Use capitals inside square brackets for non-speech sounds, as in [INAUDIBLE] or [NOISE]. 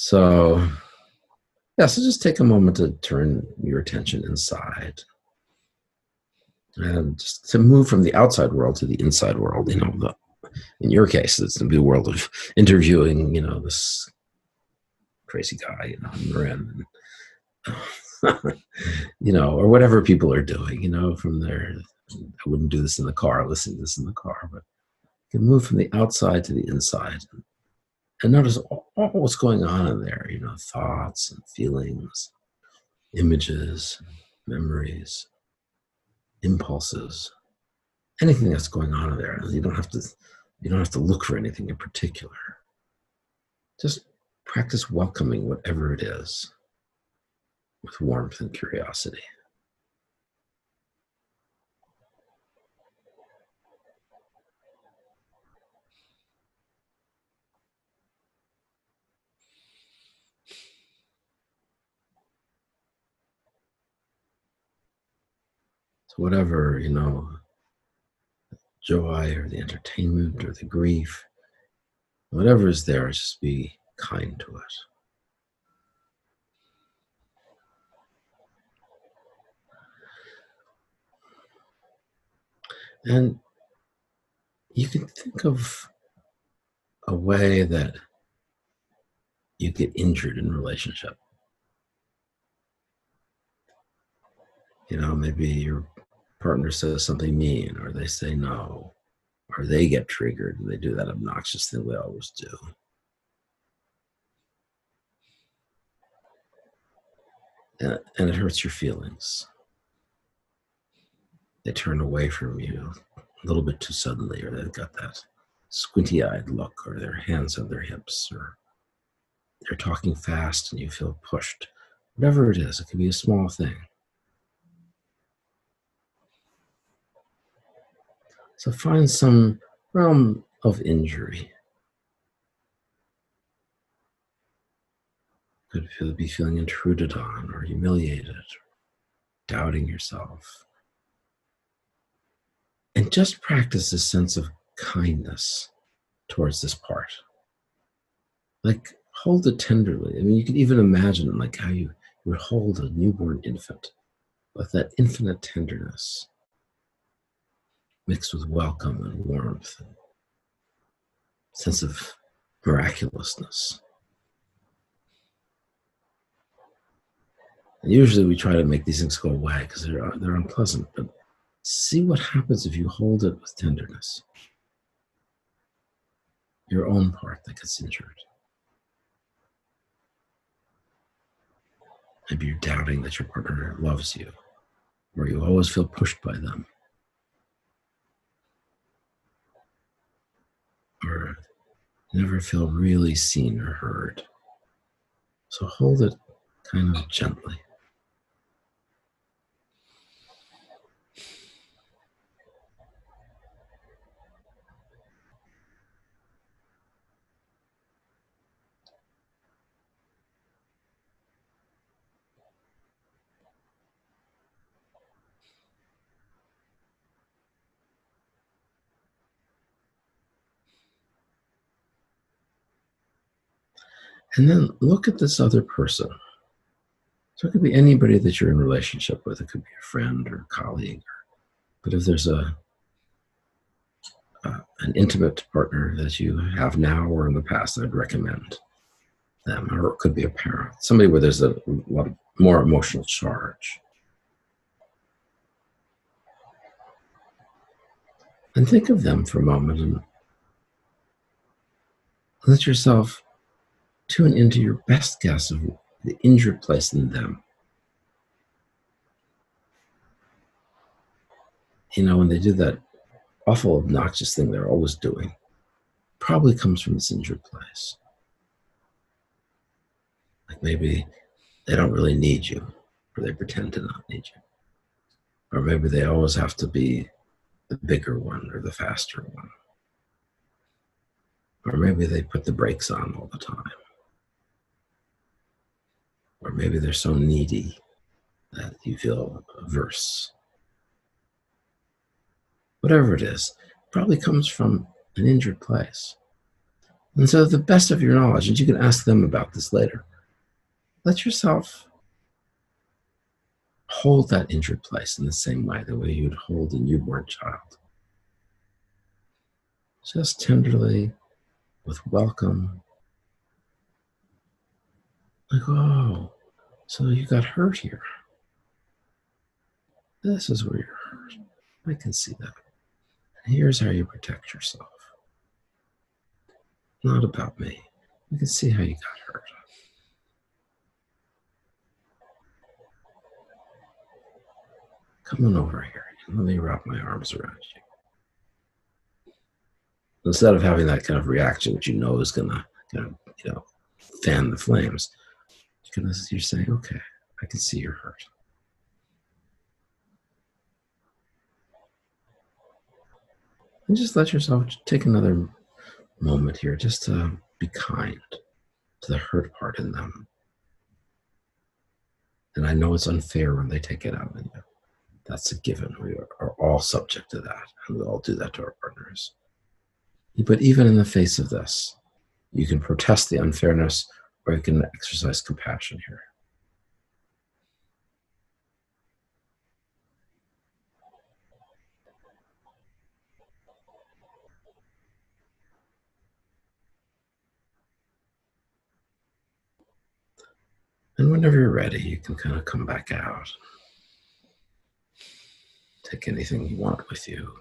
So, yeah, so just take a moment to turn your attention inside and just to move from the outside world to the inside world. You know, the, in your case, it's the world of [LAUGHS] interviewing, you know, this crazy guy, you know, Marin, [LAUGHS] you know, or whatever people are doing, you know, from there. I wouldn't do this in the car, listen to this in the car, but you can move from the outside to the inside and notice all, all what's going on in there, you know, thoughts and feelings, images, memories, impulses, anything that's going on in there. You don't have to you don't have to look for anything in particular. Just practice welcoming whatever it is with warmth and curiosity. Whatever, you know, joy or the entertainment or the grief, whatever is there, just be kind to it. And you can think of a way that you get injured in relationship. You know, maybe you're partner says something mean or they say no or they get triggered and they do that obnoxious thing we always do. And, and it hurts your feelings. They turn away from you a little bit too suddenly, or they've got that squinty eyed look, or their hands on their hips, or they're talking fast and you feel pushed. Whatever it is, it can be a small thing. So find some realm of injury. Could feel, be feeling intruded on or humiliated, doubting yourself. And just practice a sense of kindness towards this part. Like hold it tenderly. I mean, you can even imagine like how you would hold a newborn infant with that infinite tenderness mixed with welcome and warmth and sense of miraculousness. And usually we try to make these things go away because they're, they're unpleasant, but see what happens if you hold it with tenderness. Your own part that gets injured. Maybe you're doubting that your partner loves you, or you always feel pushed by them. or never feel really seen or heard. So hold it kind of gently. And then look at this other person. So it could be anybody that you're in relationship with. It could be a friend or a colleague. But if there's a uh, an intimate partner that you have now or in the past, I'd recommend them. Or it could be a parent, somebody where there's a lot more emotional charge. And think of them for a moment and let yourself tune into your best guess of the injured place in them. You know, when they do that awful, obnoxious thing they're always doing, probably comes from this injured place. Like maybe they don't really need you, or they pretend to not need you. Or maybe they always have to be the bigger one or the faster one. Or maybe they put the brakes on all the time. Or maybe they're so needy that you feel averse. Whatever it is, probably comes from an injured place. And so, the best of your knowledge, and you can ask them about this later, let yourself hold that injured place in the same way, the way you'd hold a newborn child. Just tenderly, with welcome. Like, oh, so you got hurt here. This is where you're hurt. I can see that. Here's how you protect yourself. Not about me. You can see how you got hurt. Come on over here. Let me wrap my arms around you. Instead of having that kind of reaction, which you know is gonna kind of, you know, fan the flames, gonna you're saying, okay, I can see you're hurt. And just let yourself take another moment here just to be kind to the hurt part in them. And I know it's unfair when they take it out on you. That's a given. We are all subject to that, and we all do that to our partners. But even in the face of this, you can protest the unfairness or you can exercise compassion here. And whenever you're ready, you can kind of come back out. Take anything you want with you.